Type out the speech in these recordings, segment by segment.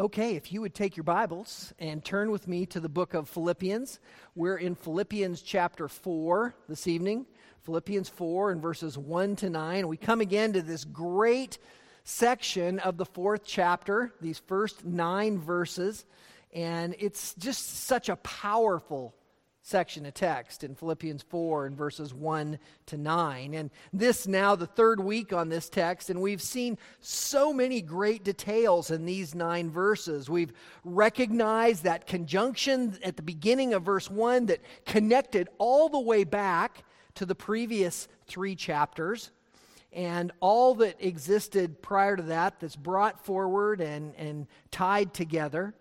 Okay, if you would take your Bibles and turn with me to the book of Philippians. We're in Philippians chapter 4 this evening. Philippians 4 and verses 1 to 9. We come again to this great section of the fourth chapter, these first nine verses, and it's just such a powerful section of text in Philippians 4 and verses 1 to 9. And this now the third week on this text, and we've seen so many great details in these nine verses. We've recognized that conjunction at the beginning of verse 1 that connected all the way back to the previous three chapters. And all that existed prior to that, that's brought forward and, and tied together.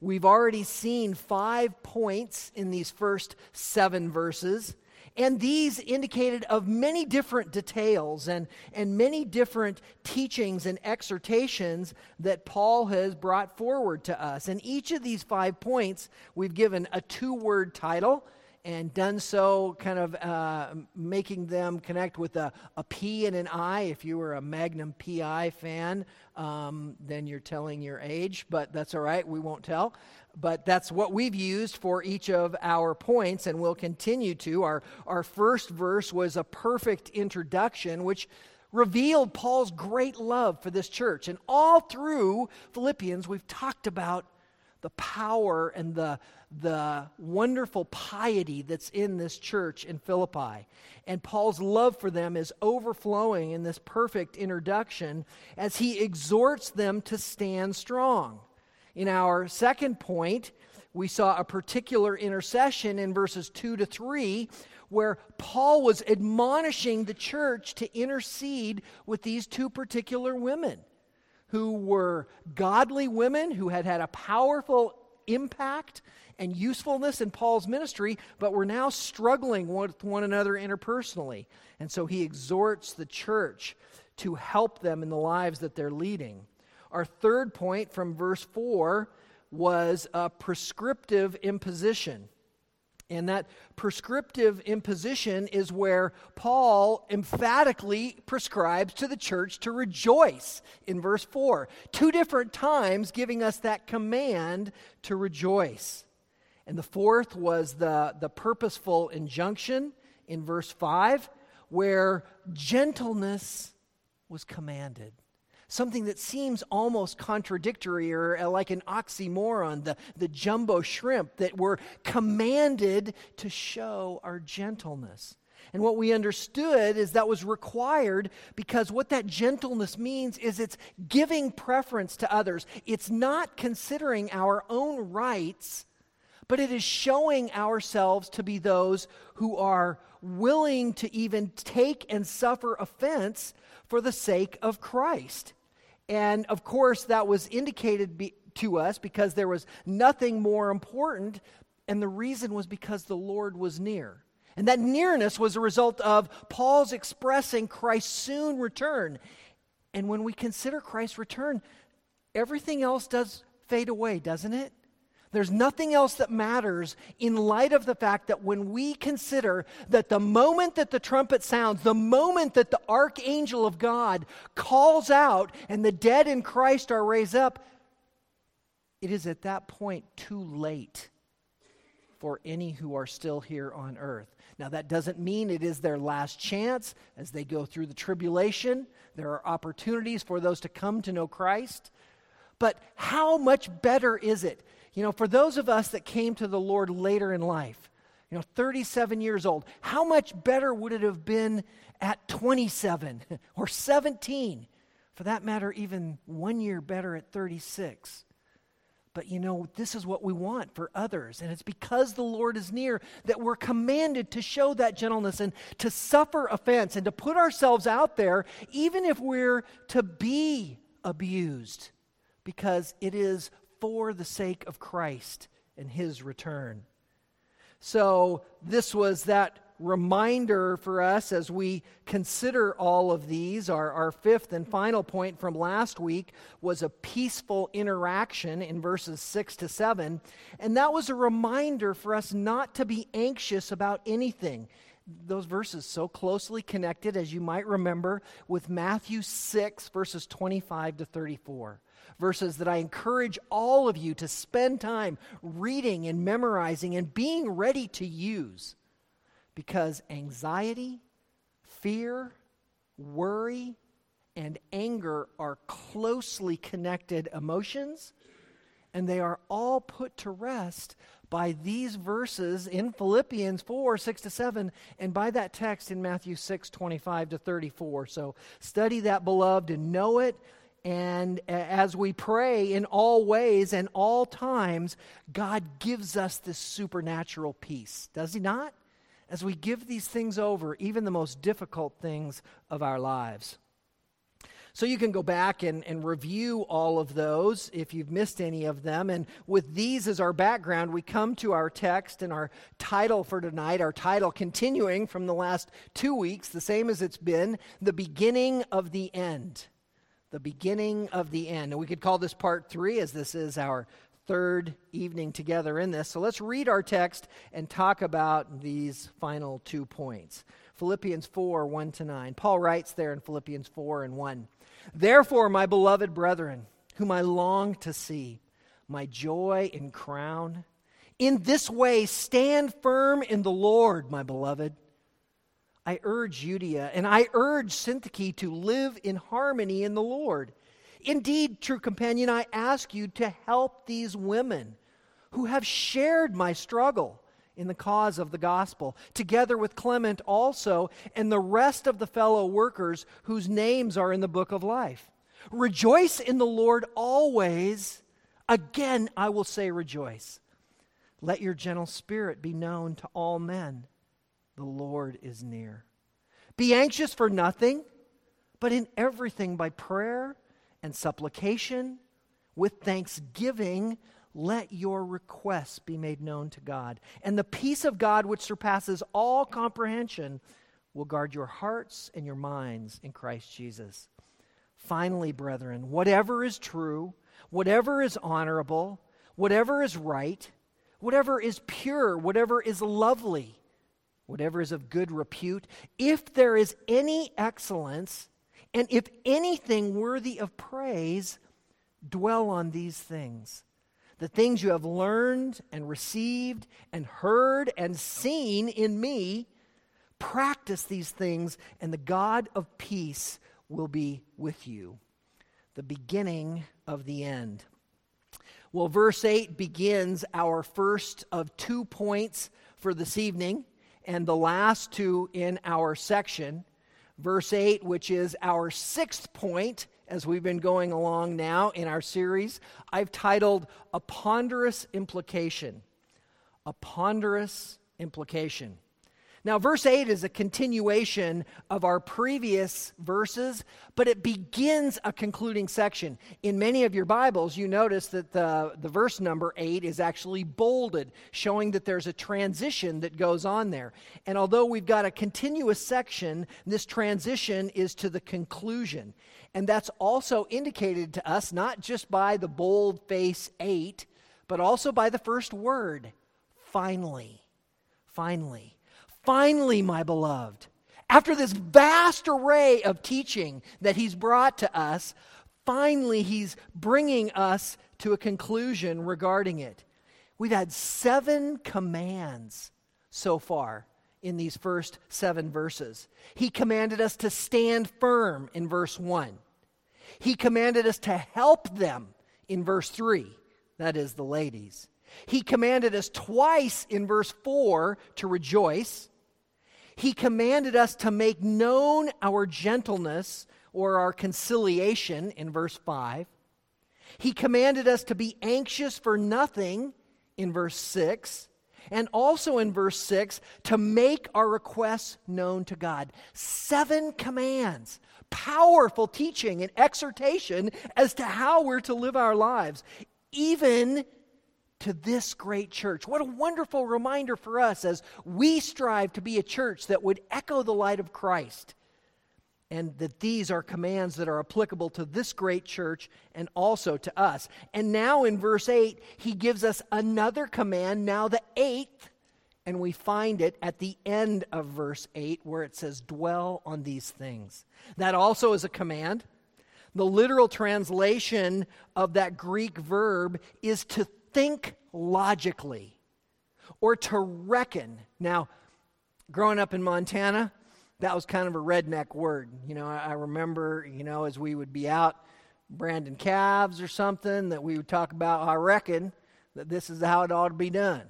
We've already seen five points in these first seven verses, and these indicated of many different details and, and many different teachings and exhortations that Paul has brought forward to us. And each of these five points, we've given a two word title and done so kind of uh, making them connect with a, a P and an I. If you were a Magnum PI fan, um, then you're telling your age, but that's all right, we won't tell. But that's what we've used for each of our points, and we'll continue to. Our, our first verse was a perfect introduction, which revealed Paul's great love for this church. And all through Philippians, we've talked about the power and the, the wonderful piety that's in this church in Philippi. And Paul's love for them is overflowing in this perfect introduction as he exhorts them to stand strong. In our second point, we saw a particular intercession in verses 2 to 3 where Paul was admonishing the church to intercede with these two particular women who were godly women who had had a powerful impact and usefulness in Paul's ministry, but were now struggling with one another interpersonally. And so he exhorts the church to help them in the lives that they're leading. Our third point from verse 4 was a prescriptive imposition. And that prescriptive imposition is where Paul emphatically prescribes to the church to rejoice in verse 4. Two different times giving us that command to rejoice. And the fourth was the, the purposeful injunction in verse 5, where gentleness was commanded something that seems almost contradictory or uh, like an oxymoron, the, the jumbo shrimp, that we're commanded to show our gentleness. And what we understood is that was required because what that gentleness means is it's giving preference to others. It's not considering our own rights, but it is showing ourselves to be those who are willing to even take and suffer offense for the sake of Christ. And of course, that was indicated be, to us because there was nothing more important, and the reason was because the Lord was near. And that nearness was a result of Paul's expressing Christ's soon return. And when we consider Christ's return, everything else does fade away, doesn't it? There's nothing else that matters in light of the fact that when we consider that the moment that the trumpet sounds, the moment that the archangel of God calls out and the dead in Christ are raised up, it is at that point too late for any who are still here on earth. Now, that doesn't mean it is their last chance as they go through the tribulation. There are opportunities for those to come to know Christ. But how much better is it you know, for those of us that came to the Lord later in life, you know, 37 years old, how much better would it have been at 27 or 17? For that matter, even one year better at 36. But you know, this is what we want for others. And it's because the Lord is near that we're commanded to show that gentleness and to suffer offense and to put ourselves out there, even if we're to be abused, because it is for the sake of Christ and his return. So, this was that reminder for us as we consider all of these. Our, our fifth and final point from last week was a peaceful interaction in verses 6 to 7. And that was a reminder for us not to be anxious about anything. Those verses so closely connected, as you might remember, with Matthew 6, verses 25 to 34. Verses that I encourage all of you to spend time reading and memorizing and being ready to use. Because anxiety, fear, worry, and anger are closely connected emotions, and they are all put to rest by these verses in Philippians 4 6 to 7, and by that text in Matthew 6 25 to 34. So study that, beloved, and know it. And as we pray in all ways and all times, God gives us this supernatural peace, does He not? As we give these things over, even the most difficult things of our lives. So you can go back and, and review all of those if you've missed any of them. And with these as our background, we come to our text and our title for tonight, our title continuing from the last two weeks, the same as it's been, The Beginning of the End. The beginning of the end. And we could call this part three, as this is our third evening together in this. So let's read our text and talk about these final two points. Philippians 4 1 to 9. Paul writes there in Philippians 4 and 1. Therefore, my beloved brethren, whom I long to see, my joy and crown, in this way stand firm in the Lord, my beloved. I urge Euodia and I urge Syntyche to live in harmony in the Lord. Indeed, true companion, I ask you to help these women who have shared my struggle in the cause of the gospel, together with Clement also and the rest of the fellow workers whose names are in the book of life. Rejoice in the Lord always. Again, I will say, rejoice. Let your gentle spirit be known to all men. The Lord is near. Be anxious for nothing, but in everything by prayer and supplication with thanksgiving let your requests be made known to God. And the peace of God, which surpasses all comprehension, will guard your hearts and your minds in Christ Jesus. Finally, brethren, whatever is true, whatever is honorable, whatever is right, whatever is pure, whatever is lovely, whatever is of good repute, if there is any excellence, and if anything worthy of praise, dwell on these things the things you have learned and received and heard and seen in me, practice these things, and the God of peace will be with you. The beginning of the end. Well, verse 8 begins our first of two points for this evening, and the last two in our section. Verse 8, which is our sixth point as we've been going along now in our series, I've titled A Ponderous Implication. A Ponderous Implication. Now, verse 8 is a continuation of our previous verses, but it begins a concluding section. In many of your Bibles, you notice that the, the verse number 8 is actually bolded, showing that there's a transition that goes on there. And although we've got a continuous section, this transition is to the conclusion. And that's also indicated to us not just by the bold face 8, but also by the first word, finally. Finally. Finally, my beloved. After this vast array of teaching that he's brought to us, finally he's bringing us to a conclusion regarding it. We've had seven commands so far in these first seven verses. He commanded us to stand firm in verse 1. He commanded us to help them in verse 3, that is, the ladies. He commanded us twice in verse 4 to rejoice. He commanded us to make known our gentleness or our conciliation in verse 5. He commanded us to be anxious for nothing in verse 6 and also in verse 6 to make our requests known to God. Seven commands, powerful teaching and exhortation as to how we're to live our lives, even to this great church. What a wonderful reminder for us as we strive to be a church that would echo the light of Christ and that these are commands that are applicable to this great church and also to us. And now in verse 8, he gives us another command, now the eighth, and we find it at the end of verse 8 where it says, Dwell on these things. That also is a command. The literal translation of that Greek verb is to think logically or to reckon. Now, growing up in Montana, that was kind of a redneck word. You know, I, remember, you know, as we would be out branding calves or something, that we would talk about, I reckon that this is how it ought to be done.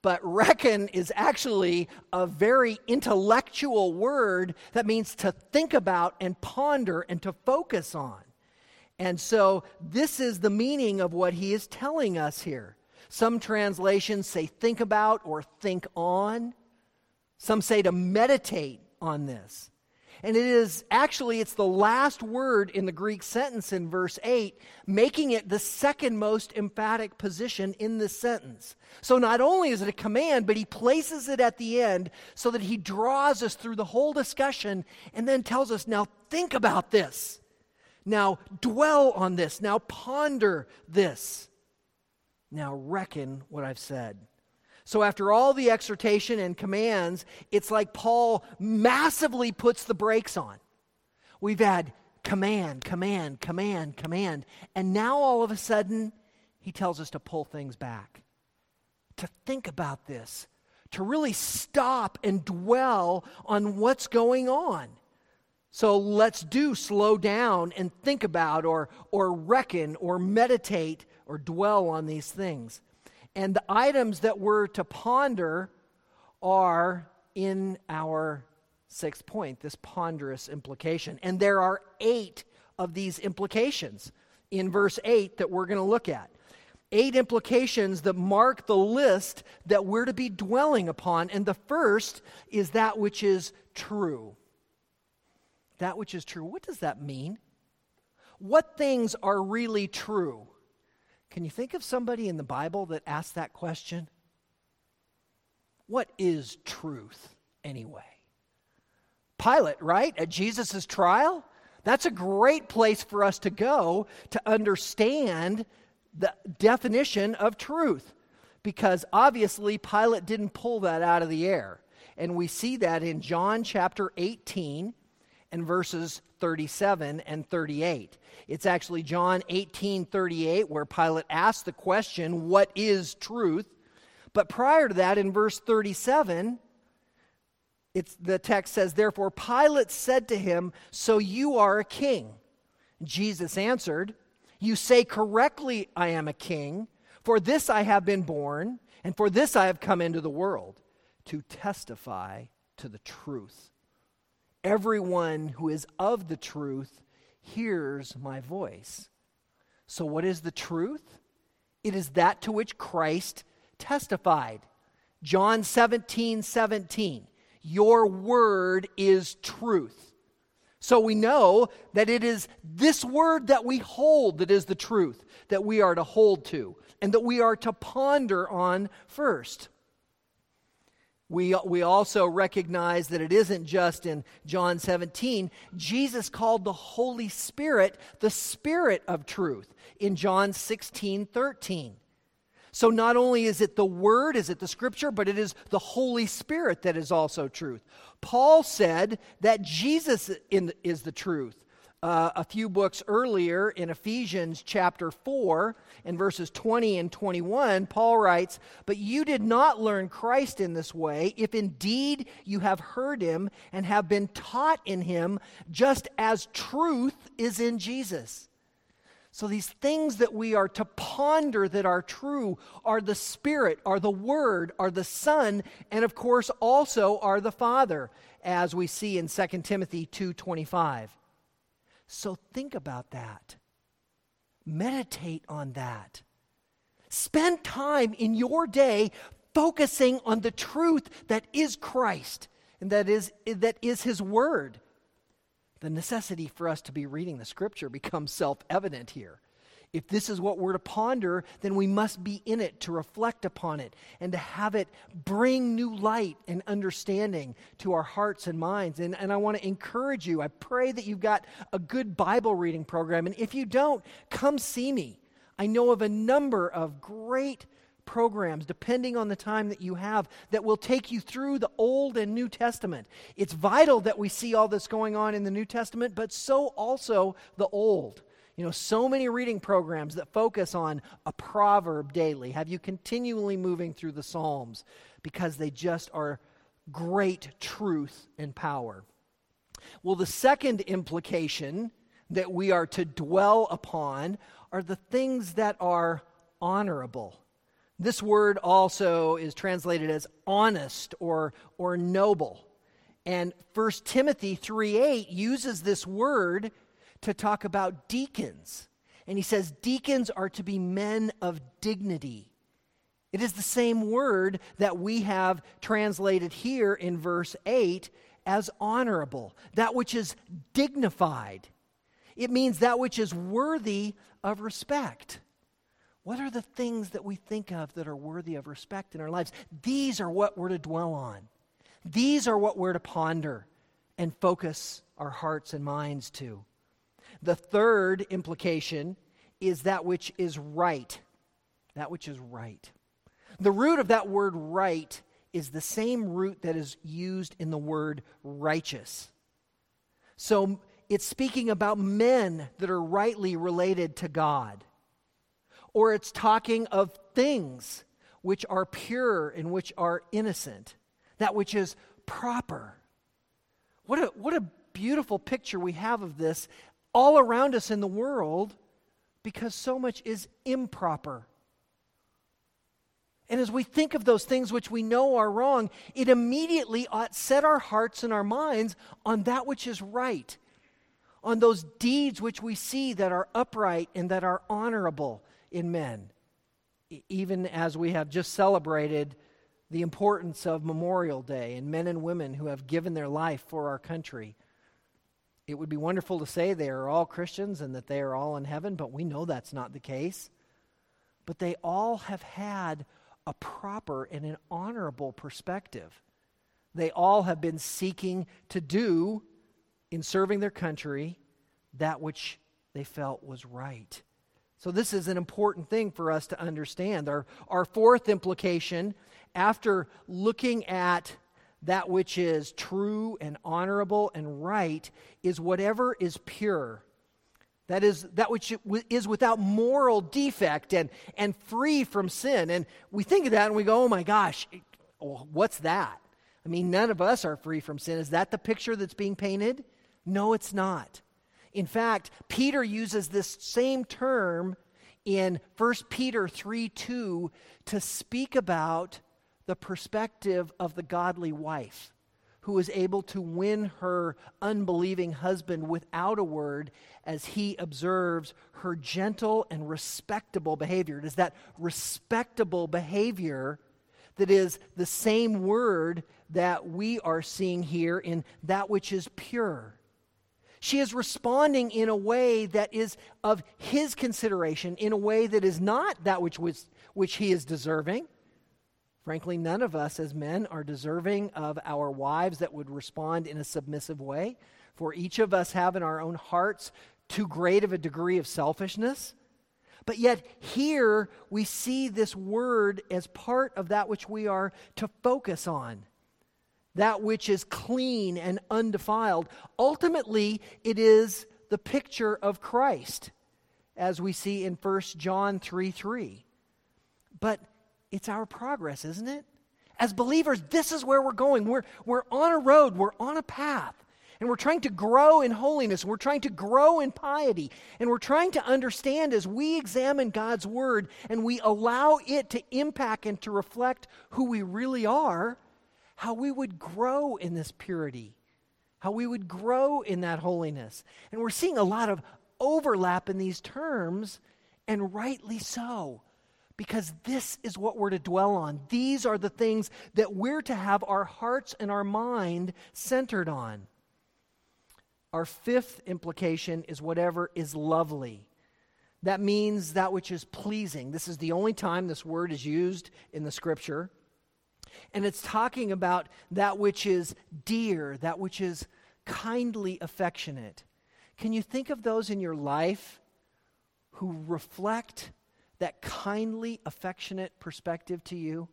But reckon is actually a very intellectual word that means to think about and ponder and to focus on. And so this is the meaning of what he is telling us here. Some translations say think about or think on. Some say to meditate on this. And it is actually it's the last word in the Greek sentence in verse 8, making it the second most emphatic position in this sentence. So not only is it a command, but he places it at the end so that he draws us through the whole discussion and then tells us, now think about this. Now dwell on this. Now ponder this. Now reckon what I've said. So, after all the exhortation and commands, it's like Paul massively puts the brakes on. We've had command, command, command, command. And now all of a sudden, he tells us to pull things back, to think about this, to really stop and dwell on what's going on. So let's do slow down and think about or, or reckon or meditate or dwell on these things. And the items that we're to ponder are in our sixth point, this ponderous implication. And there are eight of these implications in verse 8 that we're going to look at. Eight implications that mark the list that we're to be dwelling upon. And the first is that which is true. That which is true. What does that mean? What things are really true? Can you think of somebody in the Bible that asked that question? What is truth anyway? Pilate, right? At Jesus' trial? That's a great place for us to go to understand the definition of truth. Because obviously, Pilate didn't pull that out of the air. And we see that in John chapter 18 and verses 37 and 38. It's actually John 18 38 where Pilate asks the question, What is truth? But prior to that, in verse 37, it's, the text says, Therefore Pilate said to him, So you are a king. Jesus answered, You say correctly, I am a king. For this I have been born, and for this I have come into the world, to testify to the truth. Everyone who is of the truth hears my voice. So, what is the truth? It is that to which Christ testified. John 17, 17. Your word is truth. So we know that it is this word that we hold that is the truth that we are to hold to and that we are to ponder on first. We, we also recognize that it isn't just in John 17. Jesus called the Holy Spirit the Spirit of truth in John 16 13. So not only is it the Word, is it the Scripture, but it is the Holy Spirit that is also truth. Paul said that Jesus in, is the truth uh, a few books earlier in Ephesians chapter 4, and verses 20 and 21, Paul writes, But you did not learn Christ in this way, if indeed you have heard him and have been taught in him, just as truth is in Jesus. So, these things that we are to ponder that are true are the Spirit, are the Word, are the Son, and of course also are the Father, as we see in 2 Timothy 2.25. So think about that. Meditate on that. Spend time in your day focusing on the truth that is Christ and that is, that is His Word. The necessity for us to be reading the Scripture becomes self evident here. If this is what we're to ponder, then we must be in it to reflect upon it and to have it bring new light and understanding to our hearts and minds. And, and I want to encourage you. I pray that you've got a good Bible reading program. And if you don't, come see me. I know of a number of great programs, depending on the time that you have, that will take you through the Old and New Testament. It's vital that we see all this going on in the New Testament, but so also the Old. You know, so many reading programs that focus on a proverb daily have you continually moving through the Psalms because they just are great truth and power. Well, the second implication that we are to dwell upon are the things that are honorable. This word also is translated as honest or, or noble. And 1 Timothy 3 8 uses this word to talk about deacons. And he says, Deacons are to be men of dignity. It is the same word that we have translated here in verse 8 as honorable, that which is dignified. It means that which is worthy of respect. What are the things that we think of that are worthy of respect in our lives? These are what we're to dwell on. These are what we're to ponder and focus our hearts and minds to. The third implication is that which is right. That which is right. The root of that word right is the same root that is used in the word righteous. So it's speaking about men that are rightly related to God or it's talking of things which are pure and which are innocent, that which is proper. What a, what a beautiful picture we have of this all around us in the world because so much is improper. And as we think of those things which we know are wrong, it immediately ought set our hearts and our minds on that which is right, on those deeds which we see that are upright and that are honorable, in men. Even as we have just celebrated the importance of Memorial Day and men and women who have given their life for our country. It would be wonderful to say they are all Christians and that they are all in heaven, but we know that's not the case. But they all have had a proper and an honorable perspective. They all have been seeking to do, in serving their country, that which they felt was right. So, this is an important thing for us to understand. Our, our fourth implication, after looking at that which is true and honorable and right, is whatever is pure. That is that which is without moral defect and, and free from sin. And we think of that and we go, oh my gosh, oh, what's that? I mean, none of us are free from sin. Is that the picture that's being painted? No, it's not. In fact, Peter uses this same term in 1 Peter 3 2 to speak about the perspective of the godly wife who is able to win her unbelieving husband without a word as he observes her gentle and respectable behavior. It is that respectable behavior that is the same word that we are seeing here in that which is pure. She is responding in a way that is of his consideration, in a way that is not that which, was, which he is deserving. Frankly, none of us as men are deserving of our wives that would respond in a submissive way. For each of us have in our own hearts too great of a degree of selfishness. But yet, here we see this word as part of that which we are to focus on that which is clean and undefiled. Ultimately, it is the picture of Christ, as we see in 1 John 3 3. But it's our progress, isn't it? As believers, this is where we're going. We're, we're on a road, we're on a path, and we're trying to grow in holiness, we're trying to grow in piety, and we're trying to understand as we examine God's Word and we allow it to impact and to reflect who we really are how we would grow in this purity, how we would grow in that holiness. And we're seeing a lot of overlap in these terms, and rightly so, because this is what we're to dwell on. These are the things that we're to have our hearts and our mind centered on. Our fifth implication is whatever is lovely. That means that which is pleasing. This is the only time this word is used in the scripture. And it's talking about that which is dear, that which is kindly affectionate. Can you think of those in your life who reflect that kindly, affectionate perspective to you?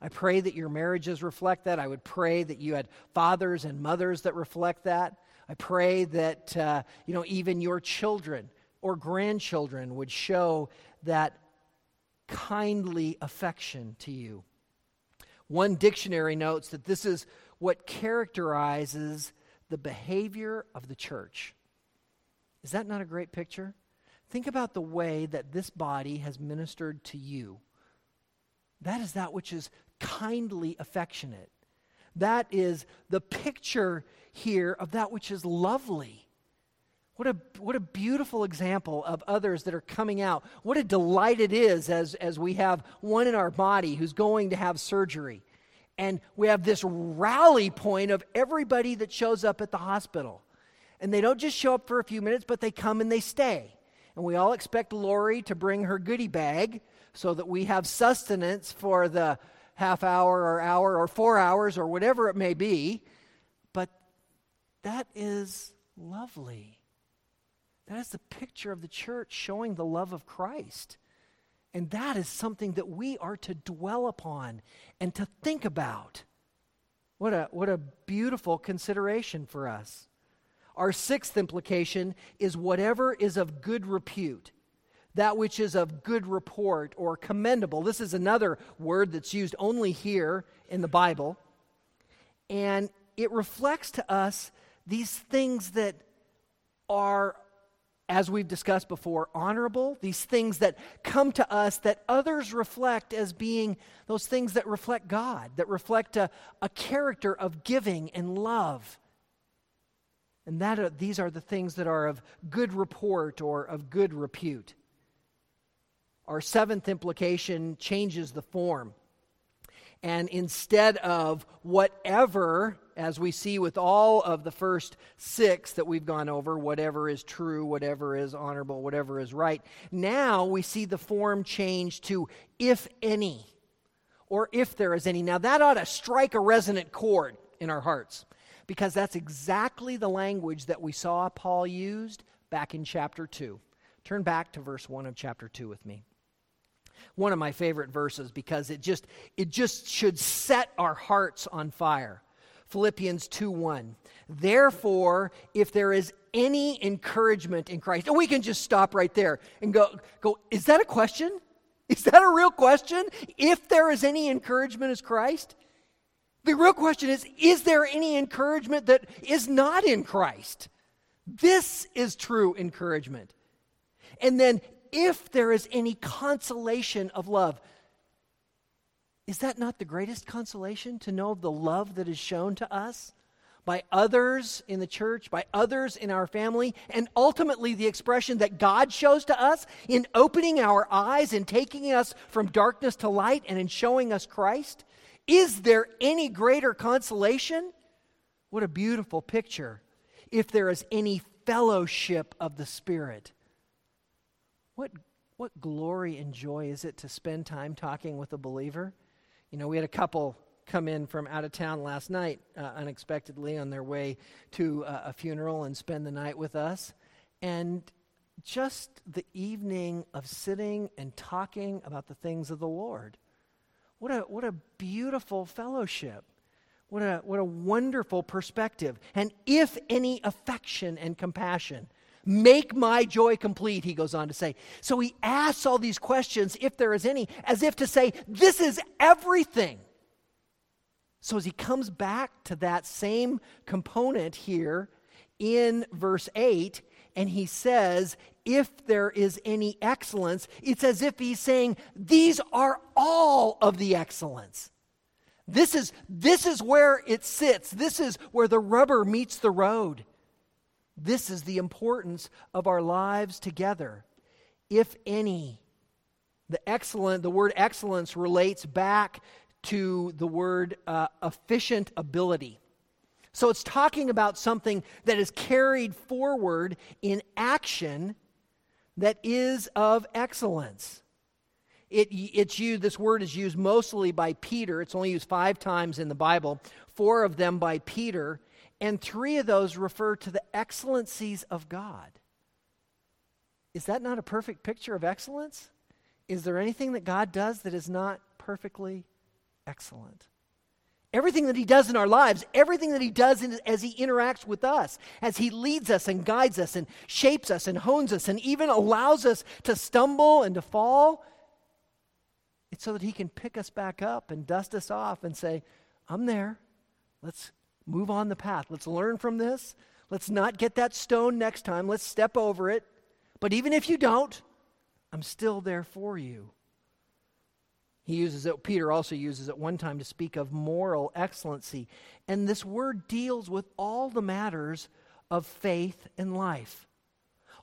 I pray that your marriages reflect that. I would pray that you had fathers and mothers that reflect that. I pray that, uh, you know, even your children or grandchildren would show that kindly affection to you. One dictionary notes that this is what characterizes the behavior of the church. Is that not a great picture? Think about the way that this body has ministered to you. That is that which is kindly affectionate. That is the picture here of that which is lovely. What a, what a beautiful example of others that are coming out. What a delight it is as, as we have one in our body who's going to have surgery. And we have this rally point of everybody that shows up at the hospital. And they don't just show up for a few minutes, but they come and they stay. And we all expect Lori to bring her goodie bag so that we have sustenance for the half hour or hour or four hours or whatever it may be. But that is lovely. That is the picture of the church showing the love of Christ. And that is something that we are to dwell upon and to think about. What a, what a beautiful consideration for us. Our sixth implication is whatever is of good repute that which is of good report or commendable. This is another word that's used only here in the Bible. And it reflects to us these things that are, as we've discussed before, honorable, these things that come to us that others reflect as being those things that reflect God, that reflect a, a character of giving and love. And that are, these are the things that are of good report or of good repute. Our seventh implication changes the form. And instead of whatever, as we see with all of the first six that we've gone over, whatever is true, whatever is honorable, whatever is right, now we see the form change to if any, or if there is any. Now that ought to strike a resonant chord in our hearts, because that's exactly the language that we saw Paul used back in chapter 2. Turn back to verse 1 of chapter 2 with me one of my favorite verses because it just it just should set our hearts on fire. Philippians 2 1. Therefore, if there is any encouragement in Christ, and we can just stop right there and go, go, is that a question? Is that a real question? If there is any encouragement as Christ? The real question is, is there any encouragement that is not in Christ? This is true encouragement. And then, if there is any consolation of love. Is that not the greatest consolation to know of the love that is shown to us by others in the church, by others in our family, and ultimately the expression that God shows to us in opening our eyes and taking us from darkness to light and in showing us Christ? Is there any greater consolation? What a beautiful picture. If there is any fellowship of the Spirit. What, what glory and joy is it to spend time talking with a believer? You know, we had a couple come in from out of town last night uh, unexpectedly on their way to uh, a funeral and spend the night with us. And just the evening of sitting and talking about the things of the Lord. What a, what a beautiful fellowship. What a, what a wonderful perspective. And if any affection and compassion, Make my joy complete, he goes on to say. So he asks all these questions, if there is any, as if to say, This is everything. So as he comes back to that same component here in verse 8, and he says, If there is any excellence, it's as if he's saying, These are all of the excellence. This is, this is where it sits. This is where the rubber meets the road. This is the importance of our lives together. If any, the excellent, the word excellence relates back to the word uh, efficient ability. So it's talking about something that is carried forward in action that is of excellence. It, it's used, this word is used mostly by Peter. It's only used five times in the Bible, four of them by Peter and three of those refer to the excellencies of God. Is that not a perfect picture of excellence? is there anything that God does that is not perfectly excellent? Everything that He does in our lives, everything that He does in, as He interacts with us, as He leads us and guides us and shapes us and hones us and even allows us to stumble and to fall, it's so that He can pick us back up and dust us off and say, I'm there. Let's move on the path. Let's learn from this. Let's not get that stone next time. Let's step over it. But even if you don't, I'm still there for you. He uses it, Peter also uses it one time to speak of moral excellency. And this word deals with all the matters of faith and life.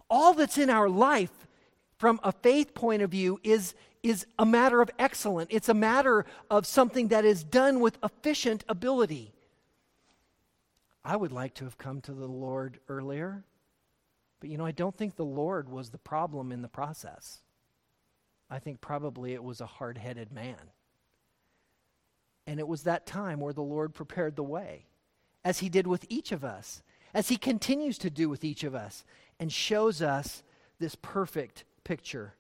All that's in our life from a faith point of view is, is a matter of excellence. It's a matter of something that is done with efficient ability. I would like to have come to the Lord earlier, but you know, I don't think the Lord was the problem in the process. I think probably it was a hard headed man. And it was that time where the Lord prepared the way, as He did with each of us, as He continues to do with each of us, and shows us this perfect picture.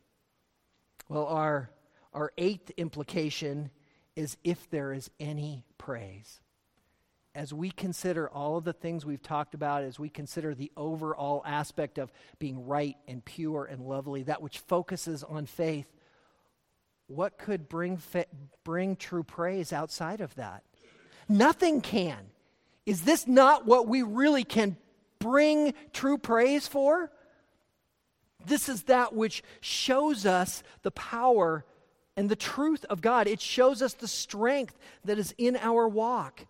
Well, our, our eighth implication is if there is any praise. As we consider all of the things we've talked about, as we consider the overall aspect of being right and pure and lovely, that which focuses on faith, what could bring, fa- bring true praise outside of that? Nothing can. Is this not what we really can bring true praise for? This is that which shows us the power and the truth of God. It shows us the strength that is in our walk.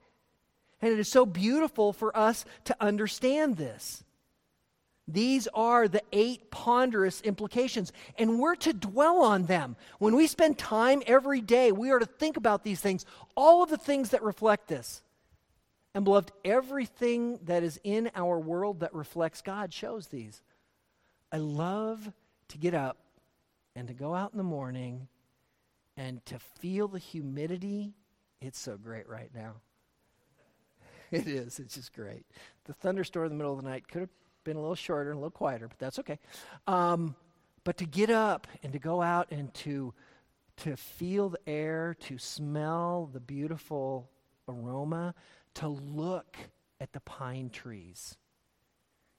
And it is so beautiful for us to understand this. These are the eight ponderous implications, and we're to dwell on them. When we spend time every day, we are to think about these things, all of the things that reflect this. And, beloved, everything that is in our world that reflects God shows these. I love to get up and to go out in the morning and to feel the humidity. It's so great right now. It is. It's just great. The thunderstorm in the middle of the night could have been a little shorter and a little quieter, but that's okay. Um, but to get up and to go out and to to feel the air, to smell the beautiful aroma, to look at the pine trees.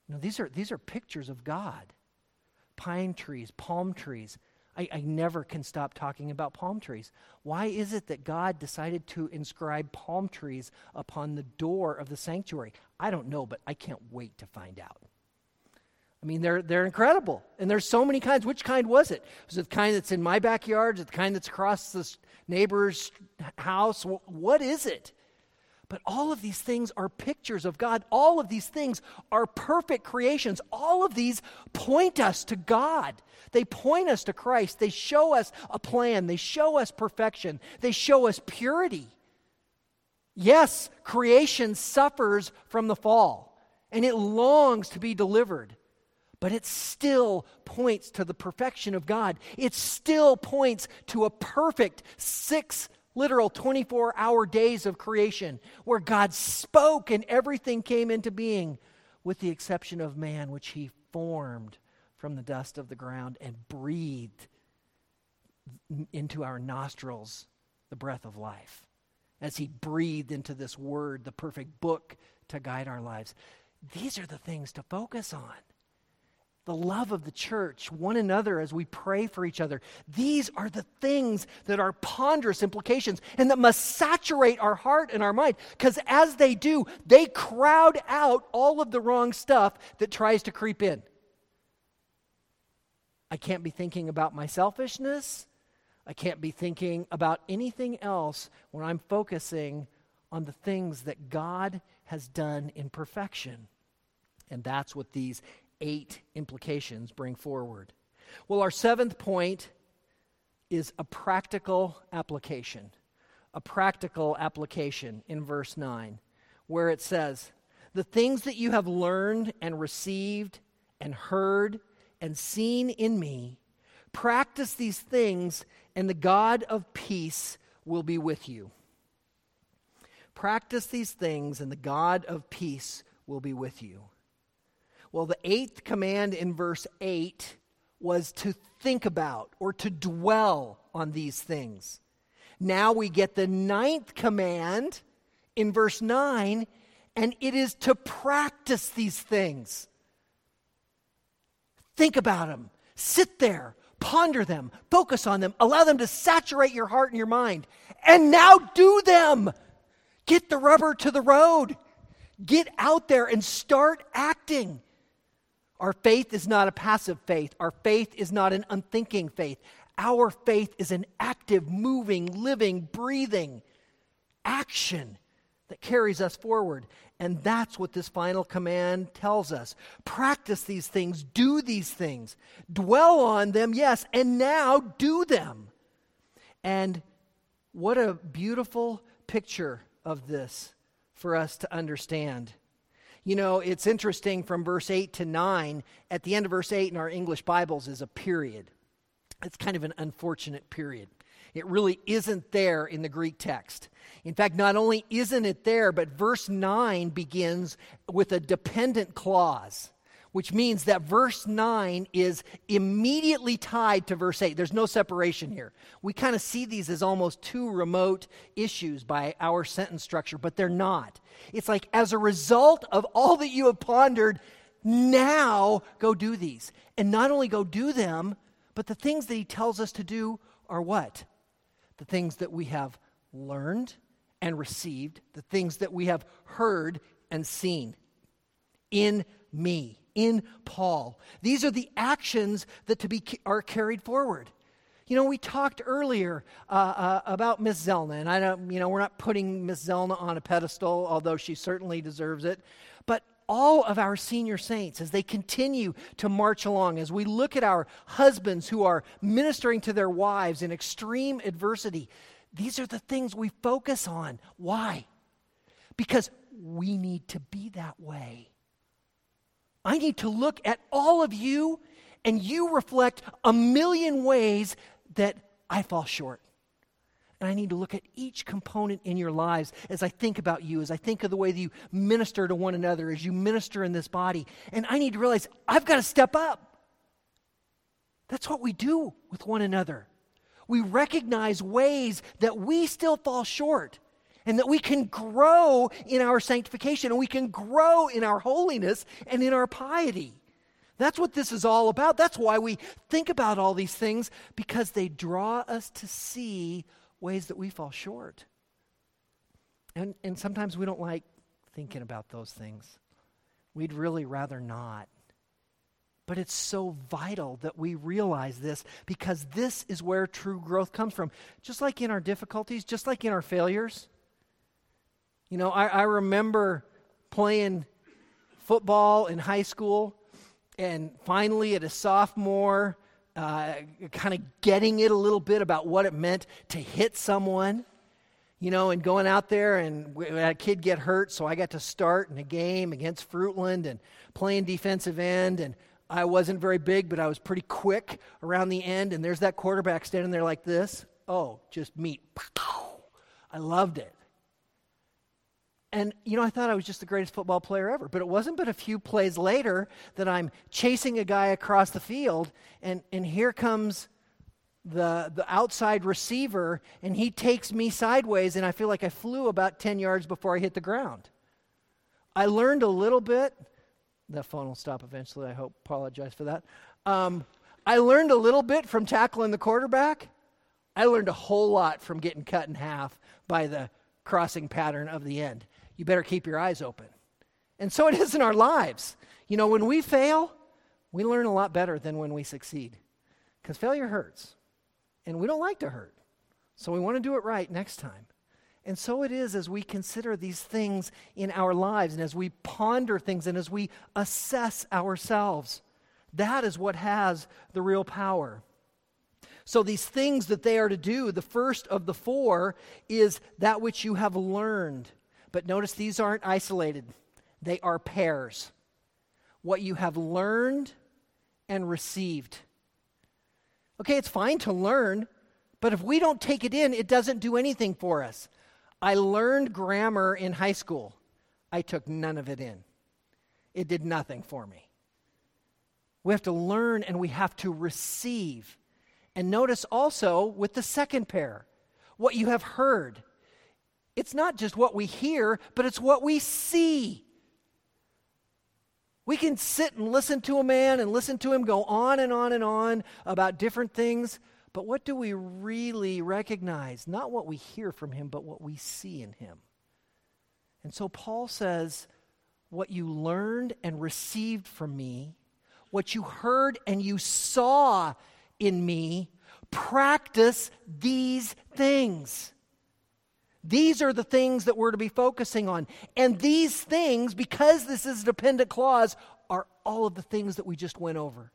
You know, these are these are pictures of God. Pine trees, palm trees. I, I never can stop talking about palm trees. Why is it that God decided to inscribe palm trees upon the door of the sanctuary? I don't know, but I can't wait to find out. I mean, they're, they're incredible. And there's so many kinds. Which kind was it? Was it the kind that's in my backyard? Is it the kind that's across this neighbor's house? What is it? But all of these things are pictures of God. All of these things are perfect creations. All of these point us to God. They point us to Christ. They show us a plan. They show us perfection. They show us purity. Yes, creation suffers from the fall, and it longs to be delivered but it still points to the perfection of God. It still points to a perfect six literal 24 hour days of creation where God spoke and everything came into being, with the exception of man, which he formed from the dust of the ground and breathed into our nostrils the breath of life. As he breathed into this word, the perfect book to guide our lives. These are the things to focus on the love of the church, one another as we pray for each other. These are the things that are ponderous implications and that must saturate our heart and our mind because as they do, they crowd out all of the wrong stuff that tries to creep in. I can't be thinking about my selfishness. I can't be thinking about anything else when I'm focusing on the things that God has done in perfection. And that's what these eight implications bring forward. Well, our seventh point is a practical application. A practical application in verse 9, where it says, The things that you have learned and received and heard and seen in me, practice these things, and the God of peace will be with you. Practice these things, and the God of peace will be with you. Well, the eighth command in verse 8 was to think about or to dwell on these things. Now we get the ninth command in verse 9, and it is to practice these things. Think about them, sit there, ponder them, focus on them, allow them to saturate your heart and your mind, and now do them. Get the rubber to the road. Get out there and start acting. Our faith is not a passive faith. Our faith is not an unthinking faith. Our faith is an active, moving, living, breathing action that carries us forward. And that's what this final command tells us. Practice these things, do these things, dwell on them, yes, and now do them. And what a beautiful picture of this for us to understand. You know, it's interesting from verse 8 to 9. At the end of verse 8 in our English Bibles is a period. It's kind of an unfortunate period. It really isn't there in the Greek text. In fact, not only isn't it there, but verse 9 begins with a dependent clause, which means that verse 9 is immediately tied to verse 8. There's no separation here. We kind of see these as almost two remote issues by our sentence structure, but they're not. It's like, as a result of all that you have pondered, now go do these. And not only go do them, but the things that he tells us to do are what? the things that we have learned and received, the things that we have heard and seen in me, in Paul. These are the actions that to be are carried forward. You know, we talked earlier uh, uh, about Miss Zelna, and I don't, you know, we're not putting Miss Zelna on a pedestal, although she certainly deserves it. But all of our senior saints as they continue to march along, as we look at our husbands who are ministering to their wives in extreme adversity, these are the things we focus on. Why? Because we need to be that way. I need to look at all of you, and you reflect a million ways that I fall short. And I need to look at each component in your lives as I think about you, as I think of the way that you minister to one another, as you minister in this body. And I need to realize I've got to step up. That's what we do with one another. We recognize ways that we still fall short and that we can grow in our sanctification and we can grow in our holiness and in our piety. That's what this is all about. That's why we think about all these things because they draw us to see ways that we fall short. And, and sometimes we don't like thinking about those things. We'd really rather not. But it's so vital that we realize this because this is where true growth comes from. Just like in our difficulties, just like in our failures. You know, I, I remember playing football in high school, and finally at a sophomore, uh, kind of getting it a little bit about what it meant to hit someone, you know, and going out there and we a kid get hurt, so I got to start in a game against Fruitland and playing defensive end, and I wasn't very big, but I was pretty quick around the end, and there's that quarterback standing there like this. Oh, just meat. I loved it. And, you know, I thought I was just the greatest football player ever. But it wasn't but a few plays later that I'm chasing a guy across the field, and, and here comes the, the outside receiver, and he takes me sideways, and I feel like I flew about 10 yards before I hit the ground. I learned a little bit. The phone will stop eventually, I hope. Apologize for that. Um, I learned a little bit from tackling the quarterback. I learned a whole lot from getting cut in half by the crossing pattern of the end you better keep your eyes open. And so it is in our lives. You know, when we fail, we learn a lot better than when we succeed. Because failure hurts. And we don't like to hurt. So we want to do it right next time. And so it is as we consider these things in our lives and as we ponder things and as we assess ourselves. That is what has the real power. So, these things that they are to do, the first of the four is that which you have learned. But notice these aren't isolated, they are pairs. What you have learned and received. Okay, it's fine to learn, but if we don't take it in, it doesn't do anything for us. I learned grammar in high school. I took none of it in. It did nothing for me. We have to learn and we have to receive. And notice also with the second pair, what you have heard. It's not just what we hear, but it's what we see. We can sit and listen to a man and listen to him go on and on and on about different things, but what do we really recognize? Not what we hear from him, but what we see in him. And so Paul says, What you learned and received from me, what you heard and you saw in me, practice these things. These are the things that we're to be focusing on. And these things, because this is a dependent clause, are all of the things that we just went over.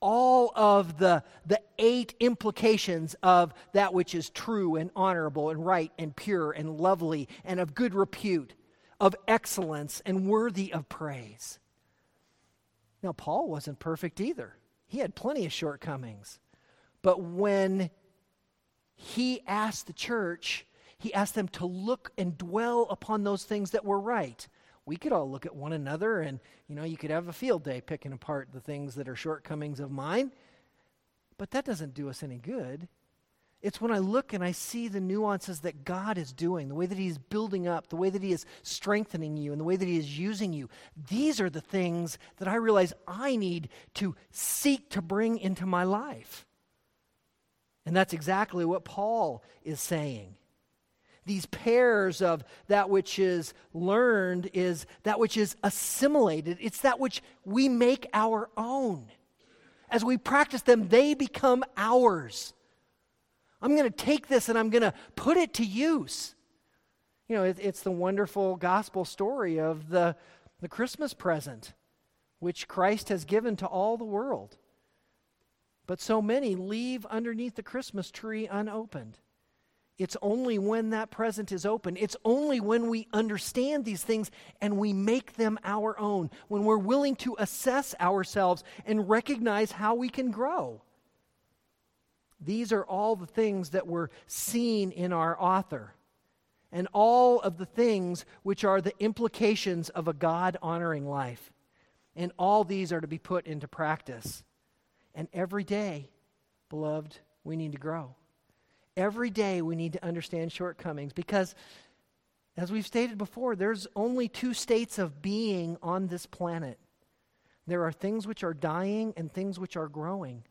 All of the, the eight implications of that which is true and honorable and right and pure and lovely and of good repute, of excellence and worthy of praise. Now, Paul wasn't perfect either, he had plenty of shortcomings. But when he asked the church, he asked them to look and dwell upon those things that were right. We could all look at one another and, you know, you could have a field day picking apart the things that are shortcomings of mine. But that doesn't do us any good. It's when I look and I see the nuances that God is doing, the way that He is building up, the way that He is strengthening you, and the way that He is using you. These are the things that I realize I need to seek to bring into my life. And that's exactly what Paul is saying these pairs of that which is learned is that which is assimilated. It's that which we make our own. As we practice them, they become ours. I'm going to take this and I'm going to put it to use. You know, it, it's the wonderful gospel story of the, the Christmas present, which Christ has given to all the world. But so many leave underneath the Christmas tree unopened. It's only when that present is open, it's only when we understand these things and we make them our own, when we're willing to assess ourselves and recognize how we can grow. These are all the things that were seen in our author, and all of the things which are the implications of a God honoring life. And all these are to be put into practice. And every day, beloved, we need to grow. Every day we need to understand shortcomings because, as we've stated before, there's only two states of being on this planet there are things which are dying and things which are growing.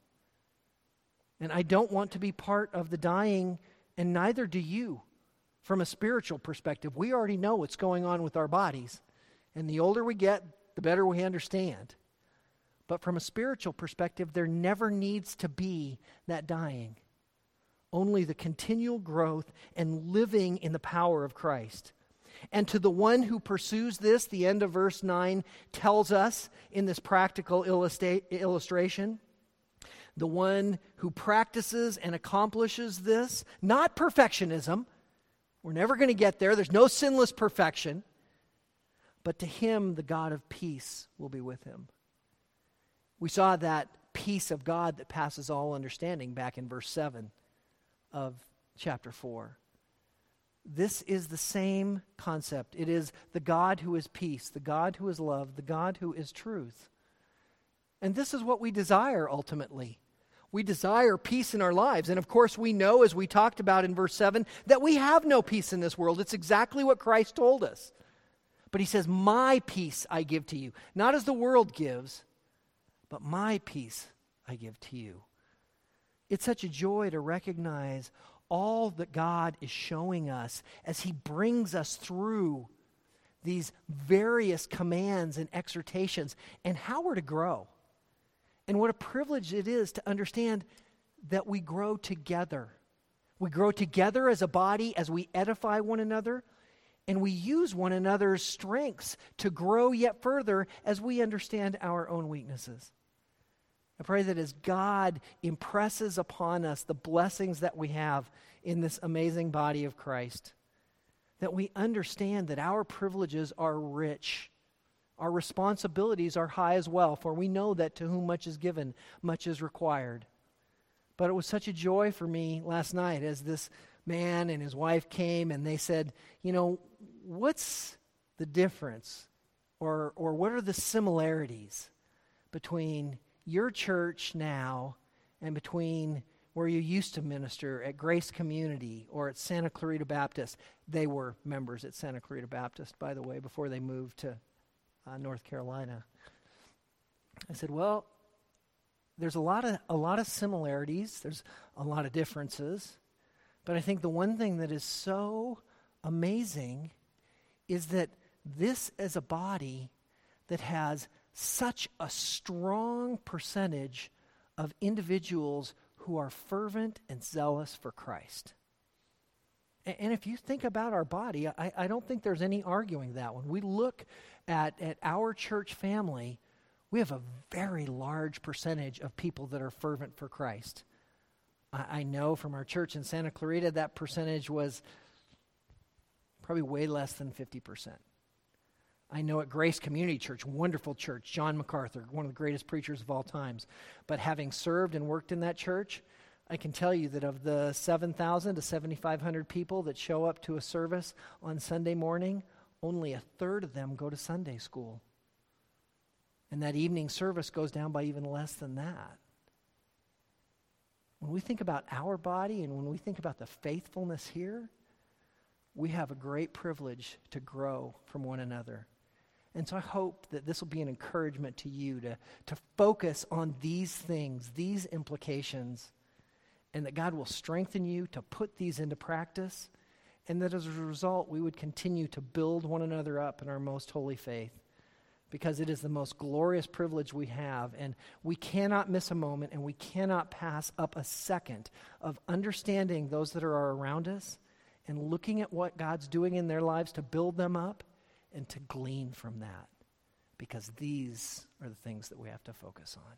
And I don't want to be part of the dying, and neither do you from a spiritual perspective. We already know what's going on with our bodies. And the older we get, the better we understand. But from a spiritual perspective, there never needs to be that dying only the continual growth and living in the power of Christ. And to the one who pursues this, the end of verse 9 tells us in this practical illustra- illustration the one who practices and accomplishes this, not perfectionism. We're never going to get there. There's no sinless perfection. But to him, the God of peace will be with him. We saw that peace of God that passes all understanding back in verse 7 of chapter 4. This is the same concept. It is the God who is peace, the God who is love, the God who is truth. And this is what we desire ultimately. We desire peace in our lives. And of course, we know, as we talked about in verse 7, that we have no peace in this world. It's exactly what Christ told us. But he says, My peace I give to you. Not as the world gives, but my peace I give to you. It's such a joy to recognize all that God is showing us as He brings us through these various commands and exhortations and how we're to grow. And what a privilege it is to understand that we grow together. We grow together as a body as we edify one another, and we use one another's strengths to grow yet further as we understand our own weaknesses. I pray that as God impresses upon us the blessings that we have in this amazing body of Christ, that we understand that our privileges are rich. Our responsibilities are high as well, for we know that to whom much is given, much is required. But it was such a joy for me last night as this man and his wife came and they said, You know, what's the difference? Or, or what are the similarities between your church now and between where you used to minister at Grace Community or at Santa Clarita Baptist. They were members at Santa Clarita Baptist, by the way, before they moved to uh, North Carolina. I said, Well, there's a lot of a lot of similarities. There's a lot of differences, but I think the one thing that is so amazing is that this is a body that has such a strong percentage of individuals who are fervent and zealous for Christ. And, if you think about our body, I, I don't think there's any arguing that when we look at, at our church family, we have a very large percentage of people that are fervent for Christ. I, I know from our church in Santa Clarita that percentage was probably way less than 50%. I know at Grace Community Church, wonderful church, John MacArthur, one of the greatest preachers of all times. But having served and worked in that church, I can tell you that of the 7,000 to 7,500 people that show up to a service on Sunday morning, only a third of them go to Sunday school. And that evening service goes down by even less than that. When we think about our body and when we think about the faithfulness here, we have a great privilege to grow from one another. And so I hope that this will be an encouragement to you to, to focus on these things, these implications, and that God will strengthen you to put these into practice, and that as a result, we would continue to build one another up in our most holy faith. Because it is the most glorious privilege we have, and we cannot miss a moment, and we cannot pass up a second of understanding those that are around us and looking at what God's doing in their lives to build them up and to glean from that because these are the things that we have to focus on.